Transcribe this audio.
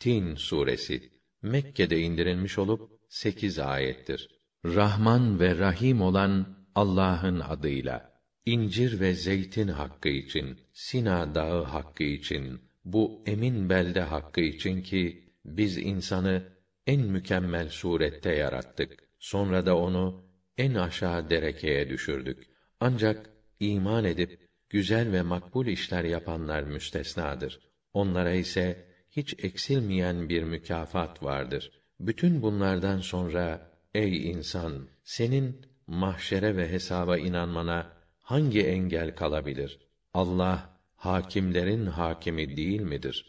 Tin suresi Mekke'de indirilmiş olup 8 ayettir. Rahman ve Rahim olan Allah'ın adıyla. İncir ve zeytin hakkı için, Sina dağı hakkı için, bu emin belde hakkı için ki biz insanı en mükemmel surette yarattık. Sonra da onu en aşağı derekeye düşürdük. Ancak iman edip güzel ve makbul işler yapanlar müstesnadır. Onlara ise hiç eksilmeyen bir mükafat vardır. Bütün bunlardan sonra ey insan senin mahşere ve hesaba inanmana hangi engel kalabilir? Allah hakimlerin hakimi değil midir?